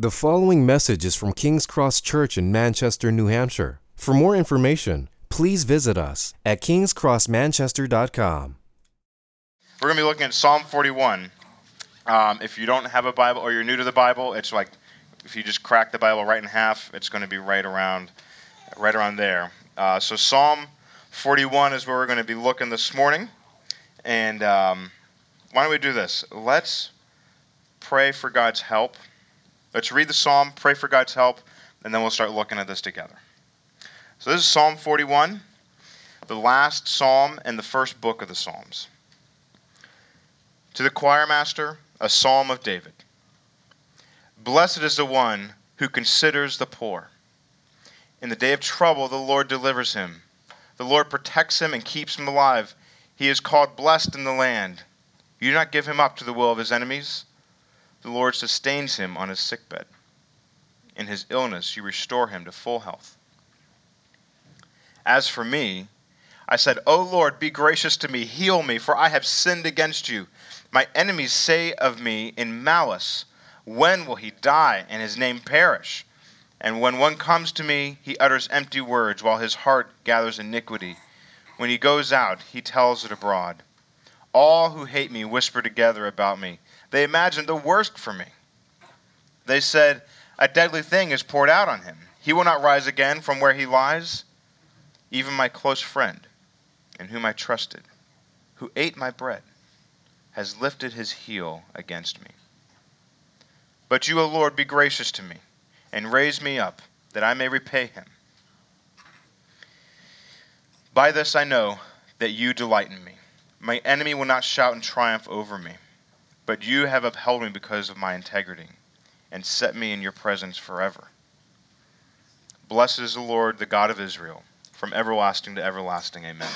The following message is from King's Cross Church in Manchester, New Hampshire. For more information, please visit us at kingscrossmanchester.com. We're going to be looking at Psalm 41. Um, if you don't have a Bible or you're new to the Bible, it's like if you just crack the Bible right in half, it's going to be right around, right around there. Uh, so Psalm 41 is where we're going to be looking this morning. And um, why don't we do this? Let's pray for God's help Let's read the psalm, pray for God's help, and then we'll start looking at this together. So, this is Psalm 41, the last psalm and the first book of the Psalms. To the choir master, a psalm of David. Blessed is the one who considers the poor. In the day of trouble, the Lord delivers him. The Lord protects him and keeps him alive. He is called blessed in the land. You do not give him up to the will of his enemies the Lord sustains him on his sickbed. In his illness, you restore him to full health. As for me, I said, O Lord, be gracious to me, heal me, for I have sinned against you. My enemies say of me in malice, When will he die and his name perish? And when one comes to me, he utters empty words, while his heart gathers iniquity. When he goes out, he tells it abroad. All who hate me whisper together about me. They imagined the worst for me. They said, A deadly thing is poured out on him. He will not rise again from where he lies. Even my close friend, in whom I trusted, who ate my bread, has lifted his heel against me. But you, O Lord, be gracious to me, and raise me up, that I may repay him. By this I know that you delight in me. My enemy will not shout in triumph over me. But you have upheld me because of my integrity and set me in your presence forever. Blessed is the Lord, the God of Israel, from everlasting to everlasting. Amen.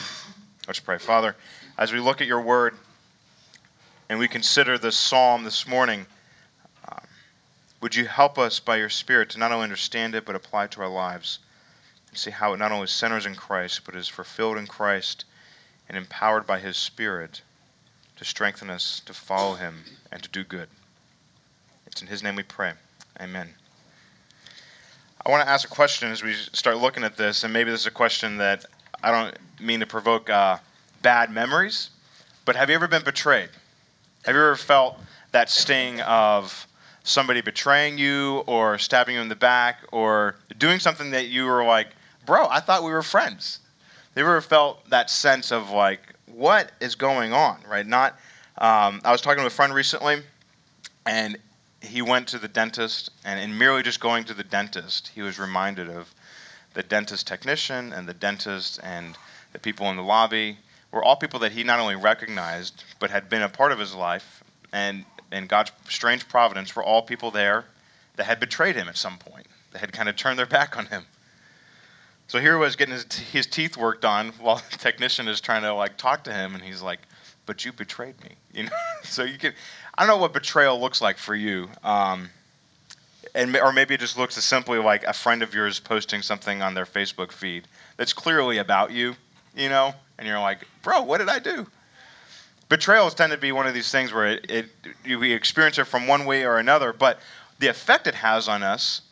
Let's pray. Father, as we look at your word and we consider this psalm this morning, um, would you help us by your Spirit to not only understand it, but apply it to our lives and see how it not only centers in Christ, but is fulfilled in Christ and empowered by his Spirit to strengthen us to follow him and to do good. It's in his name we pray. Amen. I want to ask a question as we start looking at this, and maybe this is a question that I don't mean to provoke uh, bad memories, but have you ever been betrayed? Have you ever felt that sting of somebody betraying you or stabbing you in the back or doing something that you were like, bro, I thought we were friends? Have you ever felt that sense of like, what is going on, right? Not. Um, I was talking to a friend recently, and he went to the dentist, and in merely just going to the dentist, he was reminded of the dentist technician and the dentist and the people in the lobby were all people that he not only recognized but had been a part of his life, and in God's strange providence were all people there that had betrayed him at some point, that had kind of turned their back on him. So here he was getting his, his teeth worked on while the technician is trying to like talk to him, and he's like, "But you betrayed me," you know. so you can, I don't know what betrayal looks like for you, um, and or maybe it just looks as simply like a friend of yours posting something on their Facebook feed that's clearly about you, you know, and you're like, "Bro, what did I do?" Betrayals tend to be one of these things where it, it we experience it from one way or another, but the effect it has on us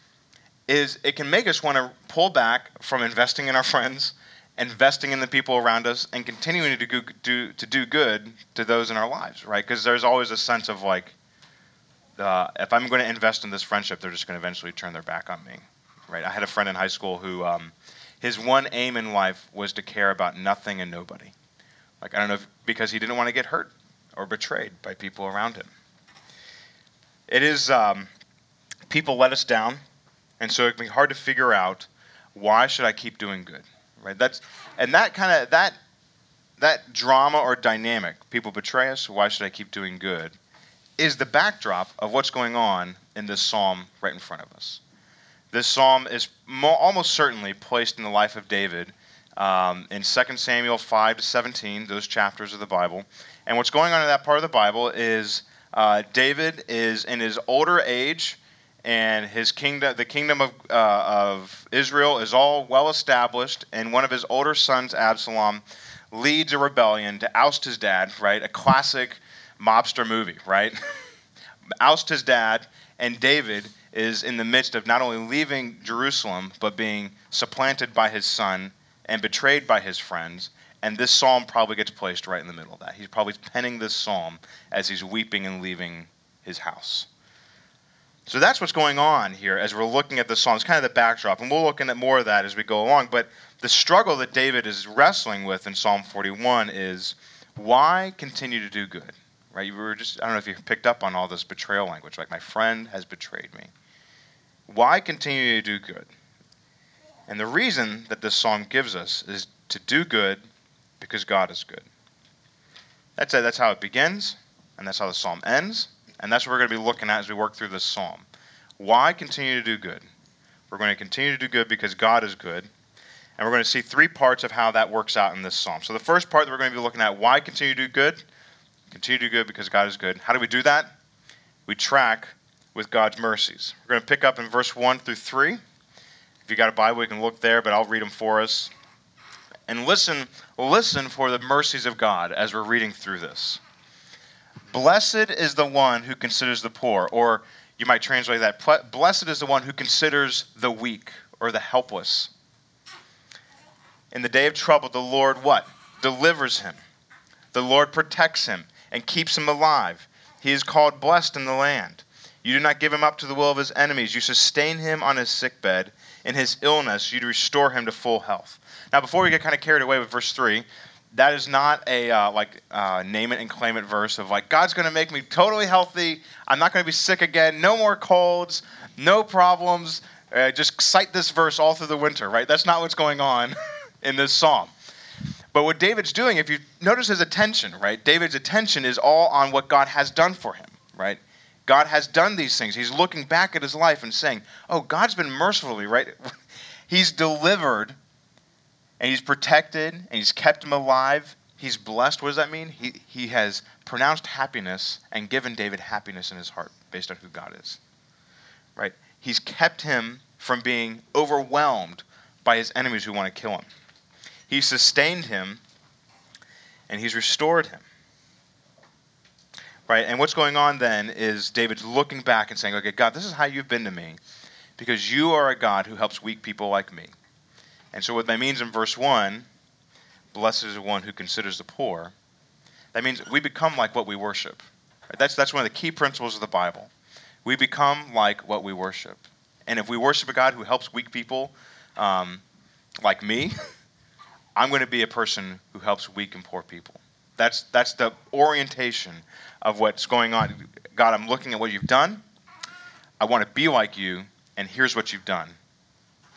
is it can make us want to pull back from investing in our friends, investing in the people around us, and continuing to do, do to do good to those in our lives, right? Because there's always a sense of like, uh, if I'm going to invest in this friendship, they're just going to eventually turn their back on me, right? I had a friend in high school who, um, his one aim in life was to care about nothing and nobody. Like I don't know, if, because he didn't want to get hurt or betrayed by people around him. It is um, people let us down and so it can be hard to figure out why should I keep doing good, right? That's and that kind of that that drama or dynamic, people betray us, why should I keep doing good, is the backdrop of what's going on in this psalm right in front of us. This psalm is mo- almost certainly placed in the life of David um, in 2 Samuel 5 to 17, those chapters of the Bible. And what's going on in that part of the Bible is uh, David is in his older age and his kingdom, the kingdom of, uh, of Israel, is all well established. And one of his older sons, Absalom, leads a rebellion to oust his dad. Right, a classic mobster movie. Right, oust his dad, and David is in the midst of not only leaving Jerusalem, but being supplanted by his son and betrayed by his friends. And this psalm probably gets placed right in the middle of that. He's probably penning this psalm as he's weeping and leaving his house. So that's what's going on here as we're looking at the psalm. It's kind of the backdrop, and we'll look at more of that as we go along. But the struggle that David is wrestling with in Psalm 41 is why continue to do good? Right? You were just I don't know if you picked up on all this betrayal language, like my friend has betrayed me. Why continue to do good? And the reason that this psalm gives us is to do good because God is good. That's it. That's how it begins, and that's how the psalm ends, and that's what we're going to be looking at as we work through this psalm. Why continue to do good? We're going to continue to do good because God is good. And we're going to see three parts of how that works out in this psalm. So the first part that we're going to be looking at, why continue to do good? Continue to do good because God is good. How do we do that? We track with God's mercies. We're going to pick up in verse 1 through 3. If you got a Bible, you can look there, but I'll read them for us. And listen, listen for the mercies of God as we're reading through this. Blessed is the one who considers the poor, or you might translate that, blessed is the one who considers the weak or the helpless. In the day of trouble, the Lord what? Delivers him. The Lord protects him and keeps him alive. He is called blessed in the land. You do not give him up to the will of his enemies. You sustain him on his sick bed. In his illness, you restore him to full health. Now, before we get kind of carried away with verse 3, that is not a uh, like uh, name it and claim it verse of like God's going to make me totally healthy. I'm not going to be sick again. No more colds. No problems. Uh, just cite this verse all through the winter, right? That's not what's going on. in this psalm. But what David's doing, if you notice his attention, right? David's attention is all on what God has done for him, right? God has done these things. He's looking back at his life and saying, Oh, God's been mercifully, right? he's delivered and he's protected and he's kept him alive. He's blessed. What does that mean? He, he has pronounced happiness and given David happiness in his heart based on who God is, right? He's kept him from being overwhelmed by his enemies who want to kill him. He sustained him and he's restored him. Right? And what's going on then is David's looking back and saying, okay, God, this is how you've been to me because you are a God who helps weak people like me. And so, what that means in verse 1 blessed is the one who considers the poor. That means we become like what we worship. Right? That's, that's one of the key principles of the Bible. We become like what we worship. And if we worship a God who helps weak people um, like me, I'm going to be a person who helps weak and poor people. That's, that's the orientation of what's going on. God, I'm looking at what you've done. I want to be like you, and here's what you've done.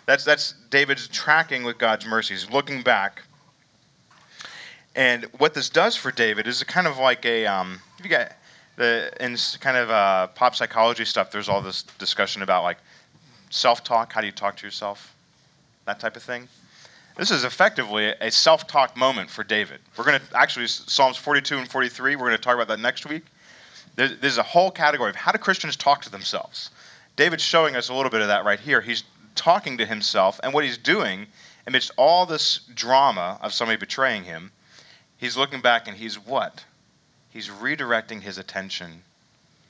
That's, that's David's tracking with God's mercies, looking back. And what this does for David is kind of like a, um, you got the in kind of uh, pop psychology stuff. There's all this discussion about like self-talk. How do you talk to yourself? That type of thing. This is effectively a self talk moment for David. We're going to actually, Psalms 42 and 43, we're going to talk about that next week. There's, there's a whole category of how do Christians talk to themselves. David's showing us a little bit of that right here. He's talking to himself, and what he's doing amidst all this drama of somebody betraying him, he's looking back and he's what? He's redirecting his attention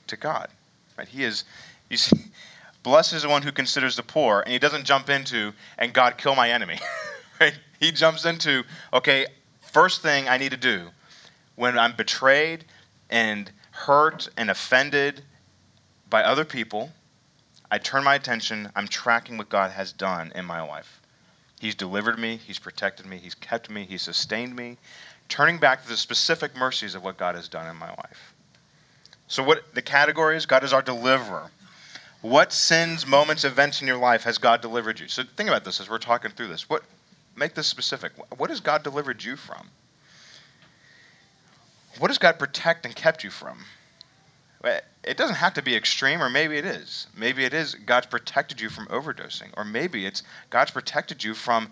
to God. Right? He is, you see, blessed is the one who considers the poor, and he doesn't jump into, and God kill my enemy. right? He jumps into, okay, first thing I need to do when I'm betrayed and hurt and offended by other people, I turn my attention, I'm tracking what God has done in my life. He's delivered me, He's protected me, He's kept me, He's sustained me, turning back to the specific mercies of what God has done in my life. So, what the category is God is our deliverer. What sins, moments, events in your life has God delivered you? So, think about this as we're talking through this. What, make this specific. What has God delivered you from? What has God protect and kept you from? It doesn't have to be extreme, or maybe it is. Maybe it is God's protected you from overdosing, or maybe it's God's protected you from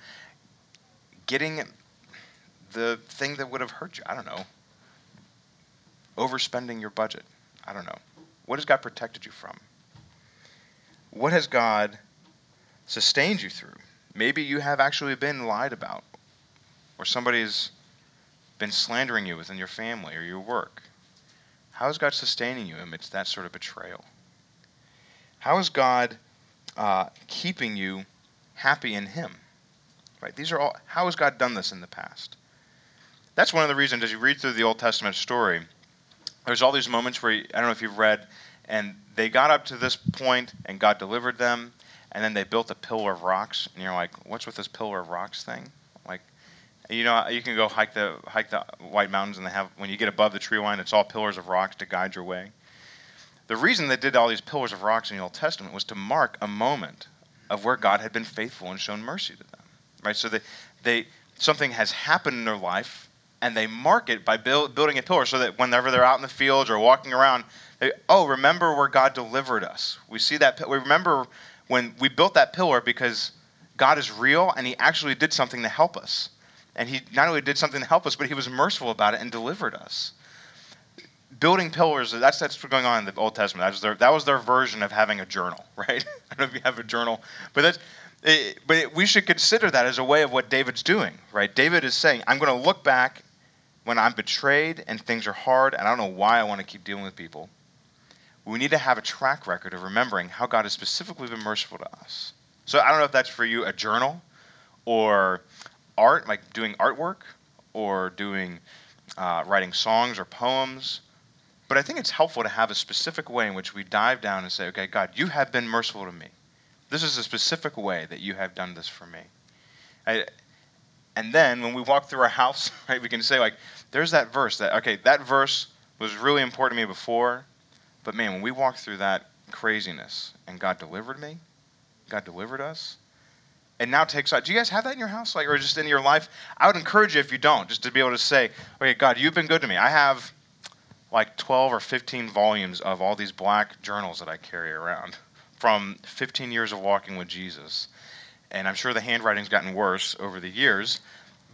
getting the thing that would have hurt you. I don't know. Overspending your budget. I don't know. What has God protected you from? What has God sustained you through? Maybe you have actually been lied about, or somebody's been slandering you within your family or your work. How is God sustaining you amidst that sort of betrayal? How is God uh, keeping you happy in Him? Right? These are all. How has God done this in the past? That's one of the reasons as you read through the Old Testament story, there's all these moments where you, I don't know if you've read, and they got up to this point and God delivered them, and then they built a pillar of rocks, and you're like, what's with this pillar of rocks thing? You know, you can go hike the hike the White Mountains, and they have when you get above the tree line, it's all pillars of rocks to guide your way. The reason they did all these pillars of rocks in the Old Testament was to mark a moment of where God had been faithful and shown mercy to them. Right? So they, they something has happened in their life, and they mark it by build, building a pillar so that whenever they're out in the fields or walking around, they, oh, remember where God delivered us. We see that. We remember when we built that pillar because God is real and He actually did something to help us. And He not only did something to help us, but He was merciful about it and delivered us. Building pillars that's that's what's going on in the old testament. That was their that was their version of having a journal right? I don't know if you have a journal but that's it, but it, we should consider that as a way of what david's doing right? David is saying i'm going to look back when i'm betrayed and things are hard and i don't know why i want to keep dealing with people. We need to have a track record of remembering how god has specifically been merciful to us. So i don't know if that's for you a journal or art like doing artwork or doing uh, writing songs or poems but I think it's helpful to have a specific way in which we dive down and say, okay, God, you have been merciful to me. This is a specific way that you have done this for me. I, and then when we walk through our house, right, we can say, like, there's that verse that, okay, that verse was really important to me before, but man, when we walk through that craziness and God delivered me, God delivered us, and now takes out. Do you guys have that in your house, like, or just in your life? I would encourage you if you don't, just to be able to say, okay, God, you've been good to me. I have like 12 or 15 volumes of all these black journals that I carry around from 15 years of walking with Jesus. And I'm sure the handwriting's gotten worse over the years,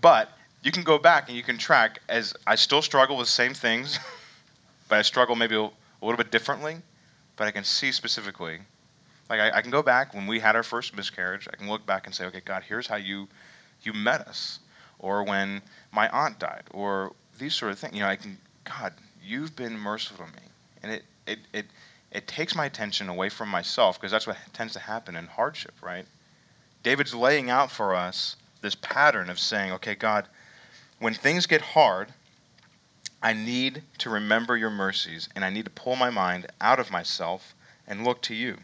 but you can go back and you can track as I still struggle with the same things, but I struggle maybe a, a little bit differently, but I can see specifically. Like I, I can go back when we had our first miscarriage, I can look back and say, okay, God, here's how you you met us. Or when my aunt died, or these sort of things. You know, I can God, you've been merciful to me. And it, it, it, it takes my attention away from myself because that's what tends to happen in hardship, right? David's laying out for us this pattern of saying, okay, God, when things get hard, I need to remember your mercies and I need to pull my mind out of myself and look to you.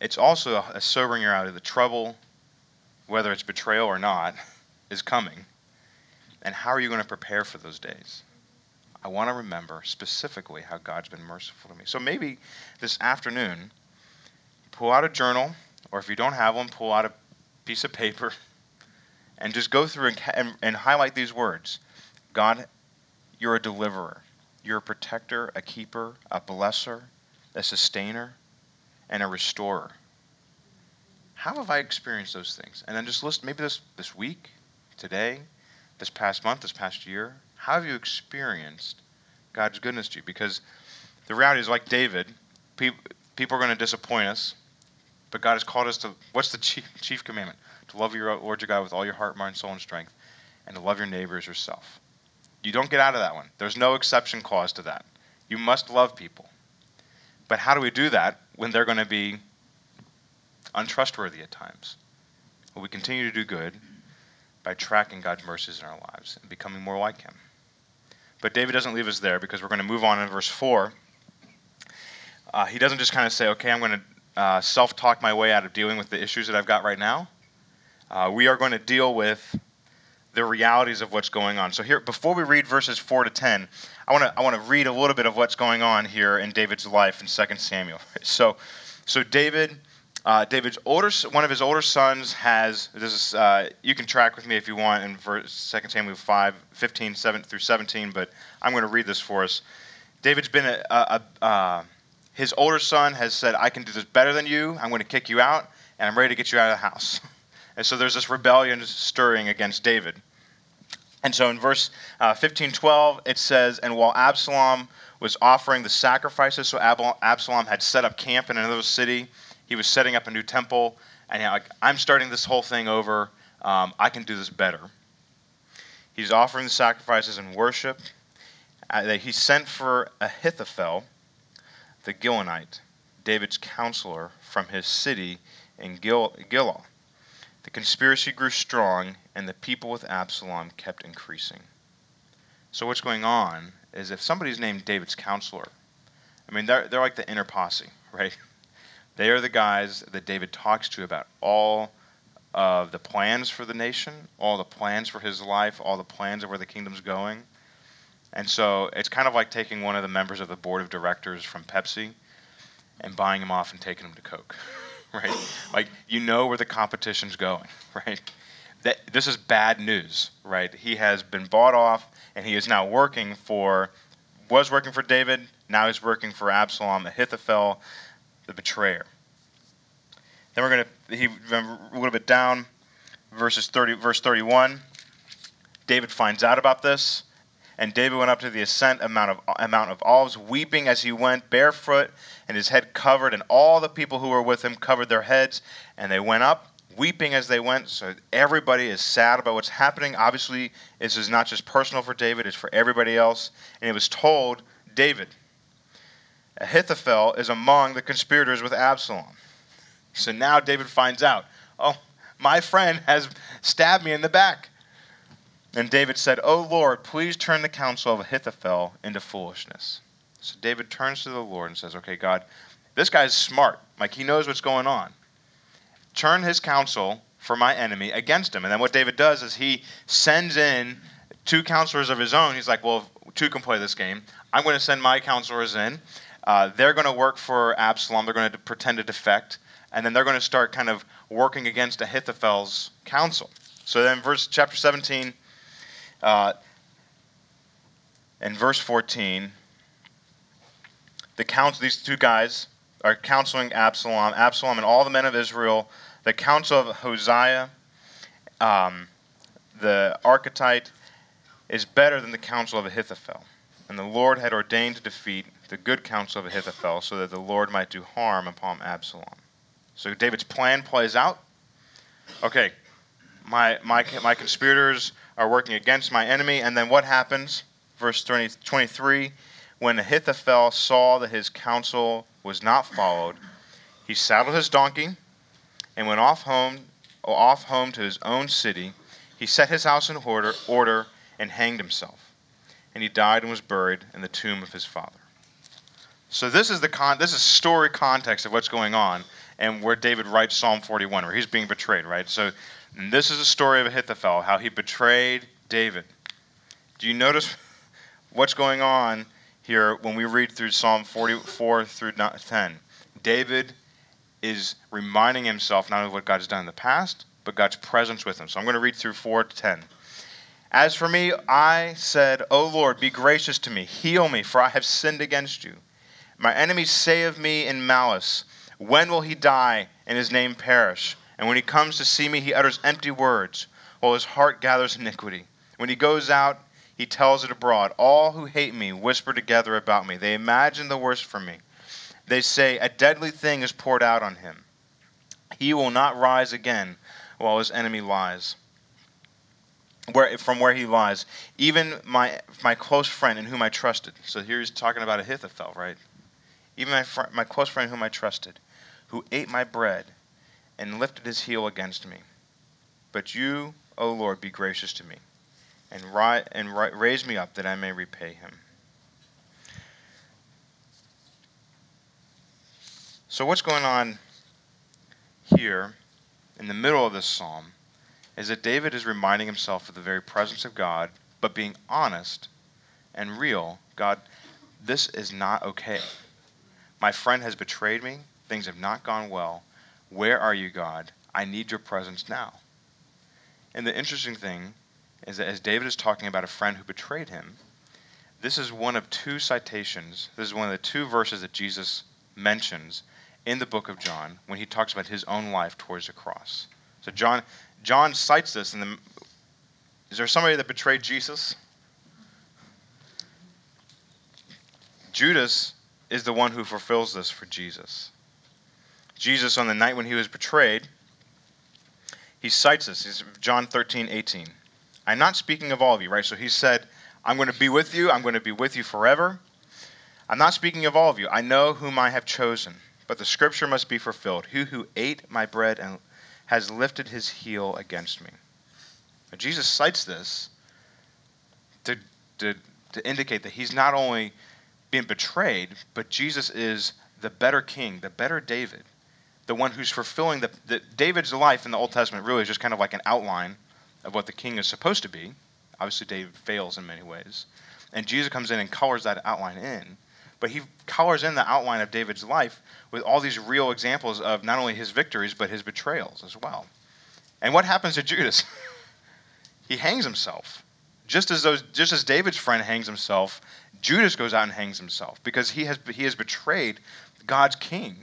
It's also a sobering reality. the trouble, whether it's betrayal or not, is coming. And how are you going to prepare for those days? I want to remember specifically how God's been merciful to me. So maybe this afternoon, pull out a journal, or if you don't have one, pull out a piece of paper and just go through and, and, and highlight these words God, you're a deliverer, you're a protector, a keeper, a blesser, a sustainer, and a restorer. How have I experienced those things? And then just list maybe this, this week, today, this past month, this past year. How have you experienced God's goodness to you? Because the reality is, like David, people, people are going to disappoint us, but God has called us to what's the chief, chief commandment? To love your Lord your God with all your heart, mind, soul, and strength, and to love your neighbor as yourself. You don't get out of that one. There's no exception clause to that. You must love people. But how do we do that when they're going to be untrustworthy at times? Well, we continue to do good by tracking God's mercies in our lives and becoming more like Him. But David doesn't leave us there because we're going to move on in verse 4. Uh, he doesn't just kind of say, okay, I'm going to uh, self talk my way out of dealing with the issues that I've got right now. Uh, we are going to deal with the realities of what's going on. So here, before we read verses 4 to 10, I want to I want to read a little bit of what's going on here in David's life in 2 Samuel. So, so David uh, David's older, one of his older sons has this is uh, you can track with me if you want in verse, 2 Samuel 5, 15 7 through 17, but I'm going to read this for us. David's been a, a, a uh, his older son has said, "I can do this better than you. I'm going to kick you out, and I'm ready to get you out of the house." And so there's this rebellion stirring against David. And so in verse uh, 15, 12, it says, "And while Absalom was offering the sacrifices, so Absalom had set up camp in another city." he was setting up a new temple, and he's like, I'm starting this whole thing over. Um, I can do this better. He's offering the sacrifices and worship. Uh, he sent for Ahithophel, the Gilonite, David's counselor from his city in Gil- Gilgal. The conspiracy grew strong, and the people with Absalom kept increasing. So, what's going on is if somebody's named David's counselor, I mean, they're, they're like the inner posse, right? They are the guys that David talks to about all of the plans for the nation, all the plans for his life, all the plans of where the kingdom's going. And so it's kind of like taking one of the members of the board of directors from Pepsi and buying him off and taking him to Coke, right? Like you know where the competition's going, right? That this is bad news, right? He has been bought off and he is now working for was working for David, now he's working for Absalom, Ahithophel, the betrayer. Then we're to he a little bit down verses 30 verse 31. David finds out about this and David went up to the ascent amount of amount of Olives, weeping as he went, barefoot, and his head covered, and all the people who were with him covered their heads, and they went up, weeping as they went. So everybody is sad about what's happening. Obviously, this is not just personal for David; it's for everybody else. And it was told David. Ahithophel is among the conspirators with Absalom. So now David finds out, oh, my friend has stabbed me in the back. And David said, O Lord, please turn the counsel of Ahithophel into foolishness. So David turns to the Lord and says, Okay, God, this guy's smart. Like, he knows what's going on. Turn his counsel for my enemy against him. And then what David does is he sends in two counselors of his own. He's like, Well, two can play this game. I'm going to send my counselors in. Uh, they're going to work for Absalom. They're going to pretend to defect. And then they're going to start kind of working against Ahithophel's counsel. So then, verse chapter 17, uh, in verse 14, the council, these two guys are counseling Absalom, Absalom and all the men of Israel, the counsel of Hushai, um, the Archite, is better than the counsel of Ahithophel. And the Lord had ordained to defeat the good counsel of Ahithophel so that the Lord might do harm upon Absalom. So David's plan plays out. Okay, my, my, my conspirators are working against my enemy. And then what happens? Verse 20, 23 When Ahithophel saw that his counsel was not followed, he saddled his donkey and went off home, off home to his own city. He set his house in order, order and hanged himself. And he died and was buried in the tomb of his father. So this is the con- this is story context of what's going on and where David writes Psalm 41, where he's being betrayed, right? So and this is a story of Ahithophel, how he betrayed David. Do you notice what's going on here when we read through Psalm 44 through 10? David is reminding himself not of what God has done in the past, but God's presence with him. So I'm going to read through 4 to 10. As for me, I said, O Lord, be gracious to me, heal me, for I have sinned against you. My enemies say of me in malice, When will he die and his name perish? And when he comes to see me, he utters empty words, while his heart gathers iniquity. When he goes out, he tells it abroad. All who hate me whisper together about me. They imagine the worst for me. They say, A deadly thing is poured out on him. He will not rise again while his enemy lies. Where, from where he lies, even my, my close friend in whom I trusted. So here he's talking about Ahithophel, right? Even my, fr- my close friend whom I trusted, who ate my bread and lifted his heel against me. But you, O Lord, be gracious to me, and, ri- and ri- raise me up that I may repay him. So, what's going on here in the middle of this psalm is that David is reminding himself of the very presence of God, but being honest and real. God, this is not okay. My friend has betrayed me. Things have not gone well. Where are you, God? I need your presence now. And the interesting thing is that as David is talking about a friend who betrayed him, this is one of two citations. This is one of the two verses that Jesus mentions in the book of John when he talks about his own life towards the cross. So John John cites this in the Is there somebody that betrayed Jesus? Judas is the one who fulfills this for Jesus. Jesus, on the night when he was betrayed, he cites this. He's John 13, 18. I'm not speaking of all of you, right? So he said, I'm going to be with you. I'm going to be with you forever. I'm not speaking of all of you. I know whom I have chosen, but the scripture must be fulfilled. Who who ate my bread and has lifted his heel against me. Now, Jesus cites this to, to, to indicate that he's not only being betrayed, but Jesus is the better king, the better David, the one who's fulfilling the, the David's life in the Old Testament really is just kind of like an outline of what the king is supposed to be. Obviously, David fails in many ways. And Jesus comes in and colors that outline in. But he colors in the outline of David's life with all these real examples of not only his victories, but his betrayals as well. And what happens to Judas? he hangs himself. Just as, those, just as David's friend hangs himself, Judas goes out and hangs himself because he has, he has betrayed God's king.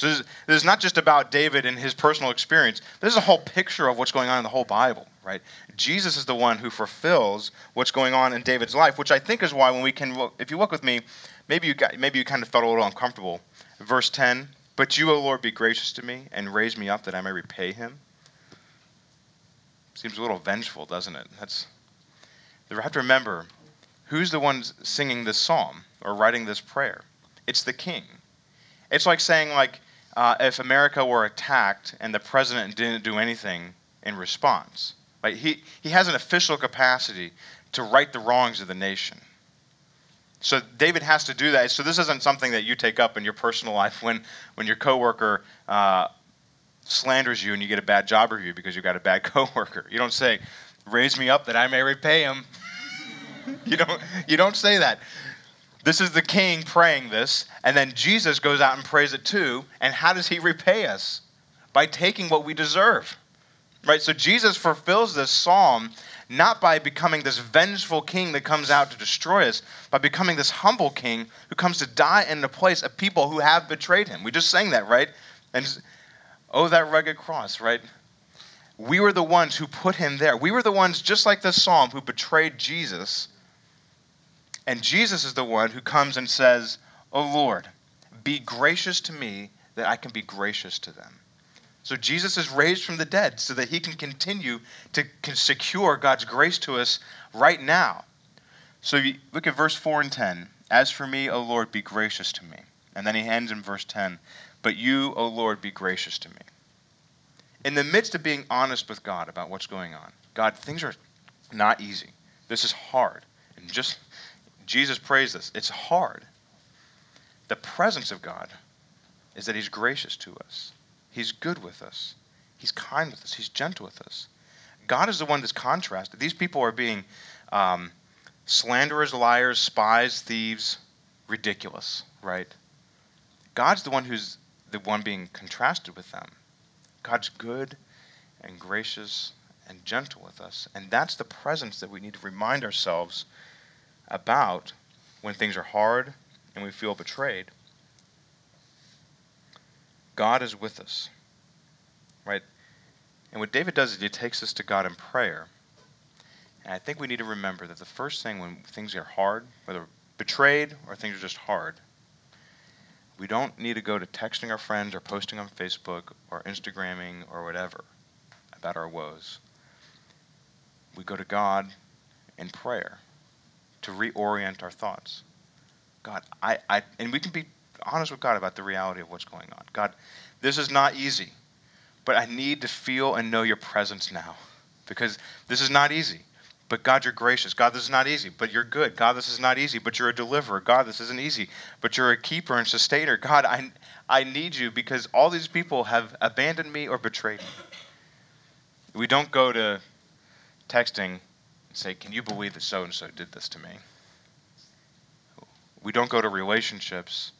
So this, this is not just about David and his personal experience. This is a whole picture of what's going on in the whole Bible, right? Jesus is the one who fulfills what's going on in David's life, which I think is why when we can if you look with me, maybe you got, maybe you kind of felt a little uncomfortable. Verse 10, but you, O Lord, be gracious to me and raise me up that I may repay him. Seems a little vengeful, doesn't it? That's you have to remember who's the one singing this psalm or writing this prayer. It's the king. It's like saying like uh, if America were attacked and the president didn't do anything in response. Like he, he has an official capacity to right the wrongs of the nation. So David has to do that. So this isn't something that you take up in your personal life when, when your coworker uh, slanders you and you get a bad job review because you got a bad coworker. You don't say, "Raise me up that I may repay him." you don't. You don't say that. This is the king praying this, and then Jesus goes out and prays it too. And how does he repay us? By taking what we deserve. Right? So Jesus fulfills this psalm not by becoming this vengeful king that comes out to destroy us, by becoming this humble king who comes to die in the place of people who have betrayed him. We just sang that, right? And oh, that rugged cross, right? We were the ones who put him there. We were the ones, just like this psalm, who betrayed Jesus. And Jesus is the one who comes and says, Oh Lord, be gracious to me that I can be gracious to them. So Jesus is raised from the dead so that he can continue to can secure God's grace to us right now. So you look at verse 4 and 10. As for me, O Lord, be gracious to me. And then he ends in verse 10. But you, O Lord, be gracious to me. In the midst of being honest with God about what's going on, God, things are not easy. This is hard. And just Jesus prays this. It's hard. The presence of God is that he's gracious to us. He's good with us. He's kind with us. He's gentle with us. God is the one that's contrasted. These people are being um, slanderers, liars, spies, thieves, ridiculous, right? God's the one who's the one being contrasted with them. God's good and gracious and gentle with us. And that's the presence that we need to remind ourselves about when things are hard and we feel betrayed. God is with us. Right? And what David does is he takes us to God in prayer. And I think we need to remember that the first thing when things are hard, whether betrayed or things are just hard, we don't need to go to texting our friends or posting on Facebook or Instagramming or whatever about our woes. We go to God in prayer to reorient our thoughts. God, I, I, and we can be honest with God about the reality of what's going on. God, this is not easy, but I need to feel and know your presence now because this is not easy. But God, you're gracious. God, this is not easy, but you're good. God, this is not easy, but you're a deliverer. God, this isn't easy, but you're a keeper and sustainer. God, I, I need you because all these people have abandoned me or betrayed me. We don't go to texting and say, Can you believe that so and so did this to me? We don't go to relationships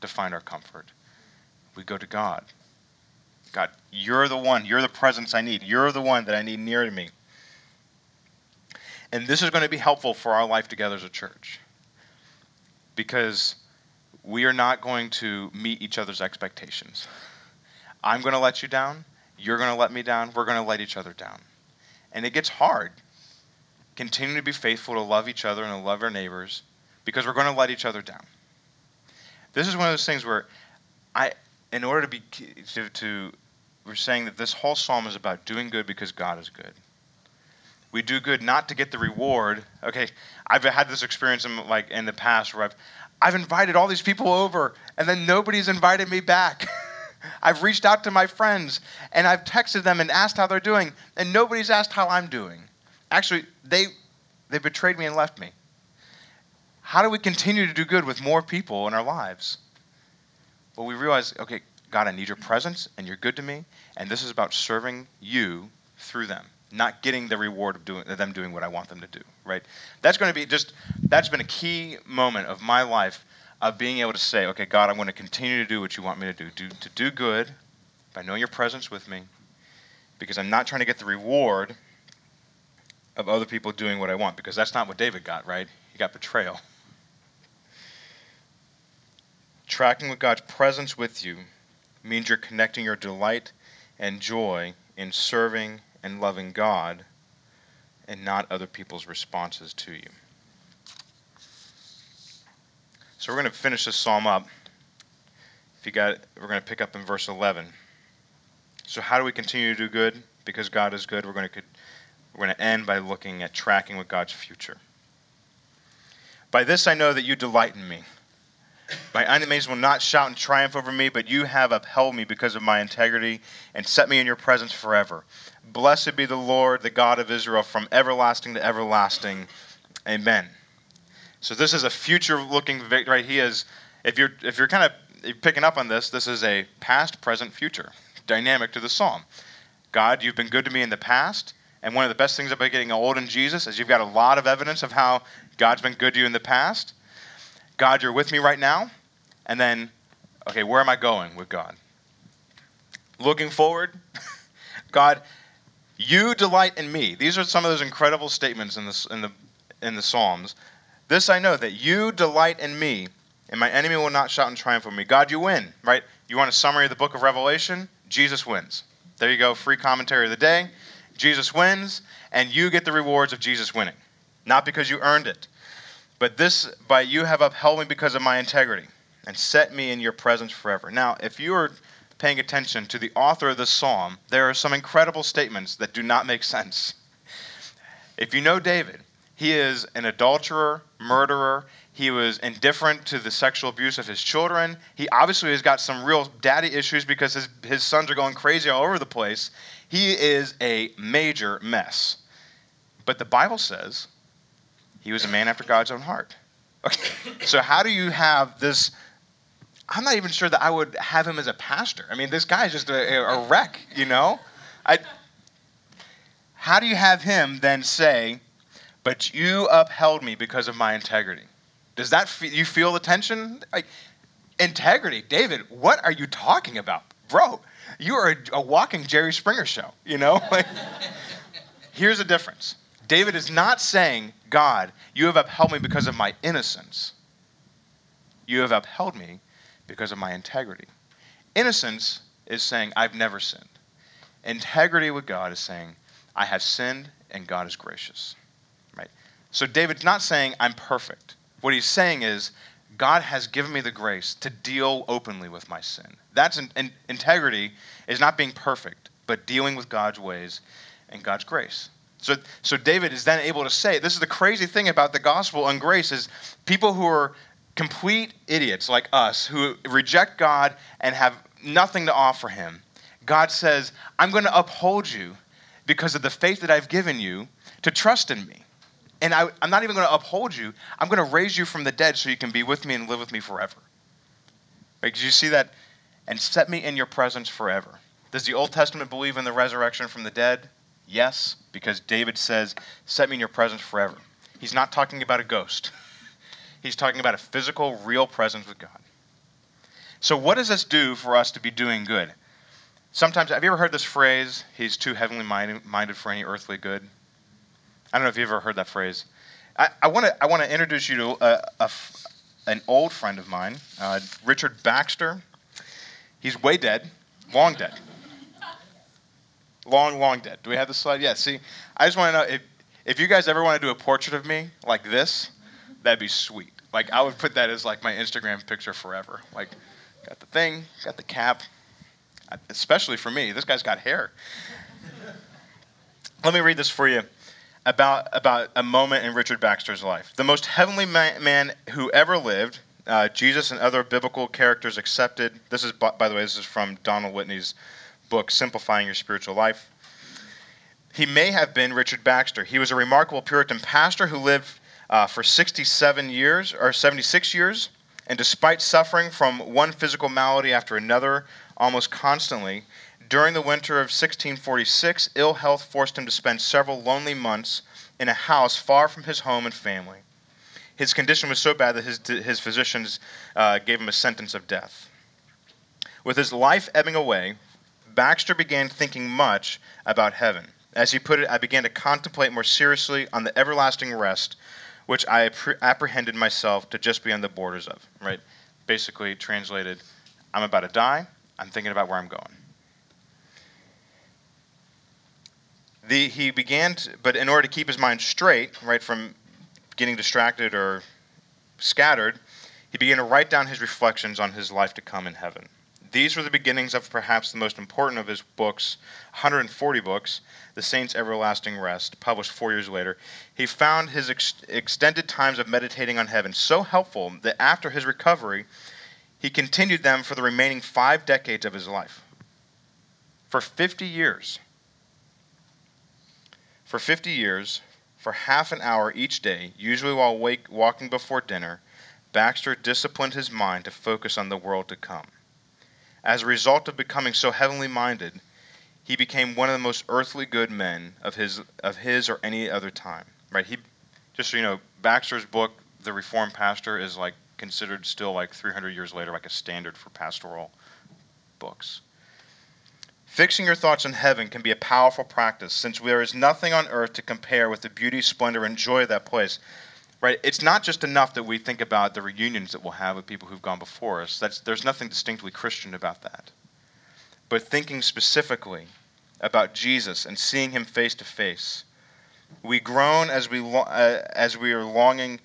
to find our comfort. We go to God. God, you're the one. You're the presence I need. You're the one that I need near to me. And this is going to be helpful for our life together as a church because we are not going to meet each other's expectations. I'm going to let you down. You're going to let me down. We're going to let each other down. And it gets hard. Continue to be faithful to love each other and to love our neighbors because we're going to let each other down. This is one of those things where I, in order to be, to, to we're saying that this whole psalm is about doing good because God is good. We do good not to get the reward. Okay, I've had this experience in like in the past where I've I've invited all these people over, and then nobody's invited me back. I've reached out to my friends, and I've texted them and asked how they're doing, and nobody's asked how I'm doing. Actually, they, they betrayed me and left me. How do we continue to do good with more people in our lives? Well, we realize, okay, God, I need your presence, and you're good to me, and this is about serving you through them not getting the reward of doing them doing what I want them to do, right? That's going to be just that's been a key moment of my life of being able to say, okay, God, I'm going to continue to do what you want me to do, do to do good by knowing your presence with me, because I'm not trying to get the reward of other people doing what I want, because that's not what David got, right? He got betrayal. Tracking with God's presence with you means you're connecting your delight and joy in serving and loving God and not other people's responses to you. So we're going to finish this psalm up. If you got we're going to pick up in verse 11. So how do we continue to do good? Because God is good, we're going to we're going to end by looking at tracking with God's future. By this I know that you delight in me. My enemies will not shout in triumph over me, but you have upheld me because of my integrity and set me in your presence forever. Blessed be the Lord, the God of Israel, from everlasting to everlasting. Amen. So this is a future-looking victory. Right? He is. If you're if you're kind of picking up on this, this is a past, present, future dynamic to the psalm. God, you've been good to me in the past, and one of the best things about getting old in Jesus is you've got a lot of evidence of how God's been good to you in the past. God, you're with me right now, and then, okay, where am I going with God? Looking forward, God, you delight in me. These are some of those incredible statements in the, in the, in the Psalms. This I know, that you delight in me, and my enemy will not shout in triumph over me. God, you win, right? You want a summary of the book of Revelation? Jesus wins. There you go, free commentary of the day. Jesus wins, and you get the rewards of Jesus winning. Not because you earned it, but this by you have upheld me because of my integrity and set me in your presence forever. Now, if you are paying attention to the author of this psalm, there are some incredible statements that do not make sense. If you know David, he is an adulterer, murderer. He was indifferent to the sexual abuse of his children. He obviously has got some real daddy issues because his, his sons are going crazy all over the place. He is a major mess. But the Bible says he was a man after God's own heart. Okay. So, how do you have this I'm not even sure that I would have him as a pastor. I mean, this guy is just a, a wreck, you know? I, how do you have him then say, but you upheld me because of my integrity? Does that you feel the tension? Like, integrity, David, what are you talking about? Bro, you are a, a walking Jerry Springer show, you know? Like, here's the difference. David is not saying, God, you have upheld me because of my innocence. You have upheld me because of my integrity. Innocence is saying, I've never sinned. Integrity with God is saying, I have sinned and God is gracious. Right? So David's not saying, I'm perfect. What he's saying is, God has given me the grace to deal openly with my sin. That's in, integrity is not being perfect, but dealing with God's ways and God's grace. So, so David is then able to say, this is the crazy thing about the gospel and grace is people who are complete idiots like us who reject God and have nothing to offer Him, God says, I'm going to uphold you because of the faith that I've given you to trust in me. And I, am not even going to uphold you, I'm going to raise you from the dead so you can be with me and live with me forever. Right? Did you see that? And set me in your presence forever. Does the Old Testament believe in the resurrection from the dead? Yes, because David says, Set me in your presence forever. He's not talking about a ghost. He's talking about a physical, real presence with God. So, what does this do for us to be doing good? Sometimes, have you ever heard this phrase, he's too heavenly minded for any earthly good? I don't know if you've ever heard that phrase. I, want to I wanna introduce you to a, a, an old friend of mine, uh, Richard Baxter. He's way dead, long dead. long, long dead. Do we have the slide? Yeah, see, I just want to know if, if you guys ever want to do a portrait of me like this, that'd be sweet. Like I would put that as like my Instagram picture forever. Like, got the thing, got the cap. Especially for me, this guy's got hair. Let me read this for you about about a moment in Richard Baxter's life. The most heavenly man, who ever lived, uh, Jesus and other biblical characters accepted. This is, by the way, this is from Donald Whitney's book, Simplifying Your Spiritual Life. He may have been Richard Baxter. He was a remarkable Puritan pastor who lived uh, for 67 years or 76 years, and despite suffering from one physical malady after another almost constantly, during the winter of 1646, ill health forced him to spend several lonely months in a house far from his home and family. His condition was so bad that his, his physicians uh, gave him a sentence of death. With his life ebbing away, Baxter began thinking much about heaven. As he put it, I began to contemplate more seriously on the everlasting rest, which I apprehended myself to just be on the borders of. Right? Basically, translated, I'm about to die. I'm thinking about where I'm going. The, he began, to, but in order to keep his mind straight, right, from getting distracted or scattered, he began to write down his reflections on his life to come in heaven. These were the beginnings of perhaps the most important of his books, 140 books, The Saints' Everlasting Rest, published four years later. He found his ex- extended times of meditating on heaven so helpful that after his recovery, he continued them for the remaining five decades of his life. For 50 years. For 50 years, for half an hour each day, usually while wake, walking before dinner, Baxter disciplined his mind to focus on the world to come. As a result of becoming so heavenly minded, he became one of the most earthly good men of his of his or any other time. Right? He just so you know, Baxter's book, The Reformed Pastor, is like considered still like 300 years later like a standard for pastoral books. Fixing your thoughts on heaven can be a powerful practice since there is nothing on earth to compare with the beauty, splendor, and joy of that place. Right? It's not just enough that we think about the reunions that we'll have with people who've gone before us. That's, there's nothing distinctly Christian about that. But thinking specifically about Jesus and seeing him face to face, we groan as we, lo- uh, as we are longing,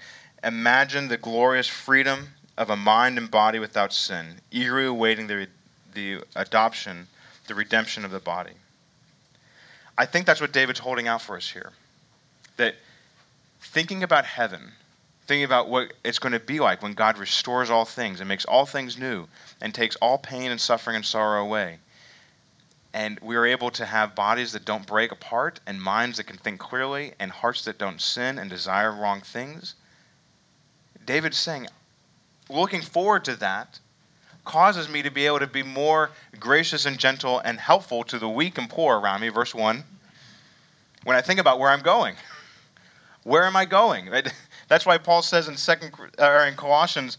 imagine the glorious freedom of a mind and body without sin, eagerly awaiting the, the adoption the redemption of the body. I think that's what David's holding out for us here. That thinking about heaven, thinking about what it's going to be like when God restores all things and makes all things new and takes all pain and suffering and sorrow away. And we are able to have bodies that don't break apart and minds that can think clearly and hearts that don't sin and desire wrong things. David's saying, looking forward to that causes me to be able to be more gracious and gentle and helpful to the weak and poor around me. Verse 1. When I think about where I'm going, where am I going? That's why Paul says in second or in Colossians,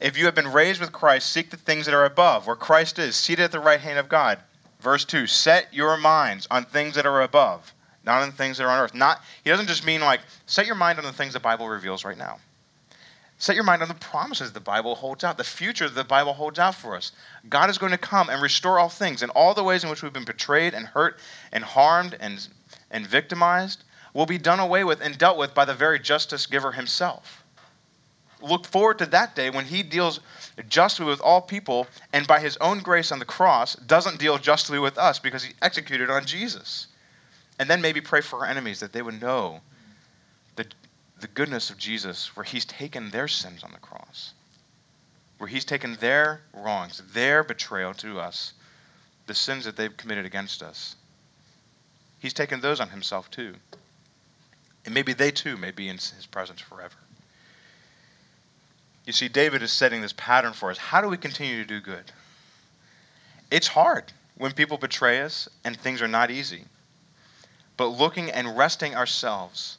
if you have been raised with Christ, seek the things that are above, where Christ is, seated at the right hand of God. Verse 2, set your minds on things that are above, not on things that are on earth. Not he doesn't just mean like set your mind on the things the Bible reveals right now. Set your mind on the promises the Bible holds out, the future the Bible holds out for us. God is going to come and restore all things, and all the ways in which we've been betrayed and hurt and harmed and, and victimized will be done away with and dealt with by the very justice giver himself. Look forward to that day when he deals justly with all people and by his own grace on the cross doesn't deal justly with us because he executed on Jesus. And then maybe pray for our enemies that they would know the goodness of Jesus, where he's taken their sins on the cross, where he's taken their wrongs, their betrayal to us, the sins that they've committed against us. He's taken those on himself too. And maybe they too may be in his presence forever. You see, David is setting this pattern for us. How do we continue to do good? It's hard when people betray us and things are not easy. But looking and resting ourselves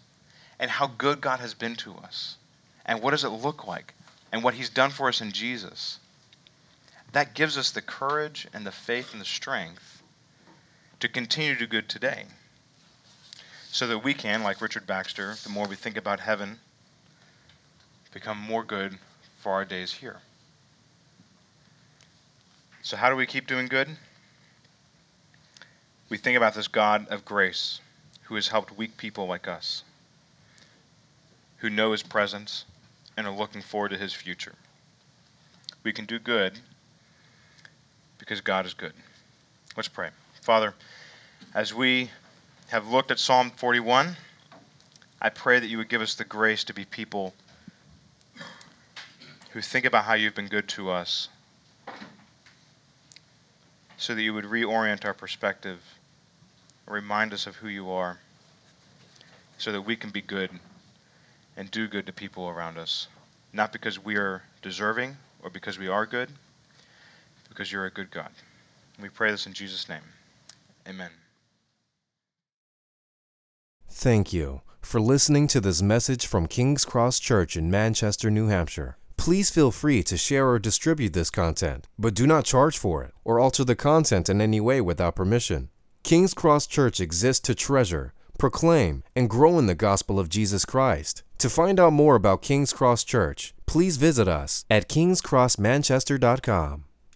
and how good God has been to us. And what does it look like? And what He's done for us in Jesus. That gives us the courage and the faith and the strength to continue to do good today. So that we can, like Richard Baxter, the more we think about heaven, become more good for our days here. So, how do we keep doing good? We think about this God of grace who has helped weak people like us who know his presence and are looking forward to his future. We can do good because God is good. Let's pray. Father, as we have looked at Psalm 41, I pray that you would give us the grace to be people who think about how you've been good to us so that you would reorient our perspective, remind us of who you are, so that we can be good and do good to people around us. Not because we are deserving or because we are good, because you're a good God. We pray this in Jesus' name. Amen. Thank you for listening to this message from King's Cross Church in Manchester, New Hampshire. Please feel free to share or distribute this content, but do not charge for it or alter the content in any way without permission. King's Cross Church exists to treasure, proclaim, and grow in the gospel of Jesus Christ. To find out more about King's Cross Church, please visit us at kingscrossmanchester.com.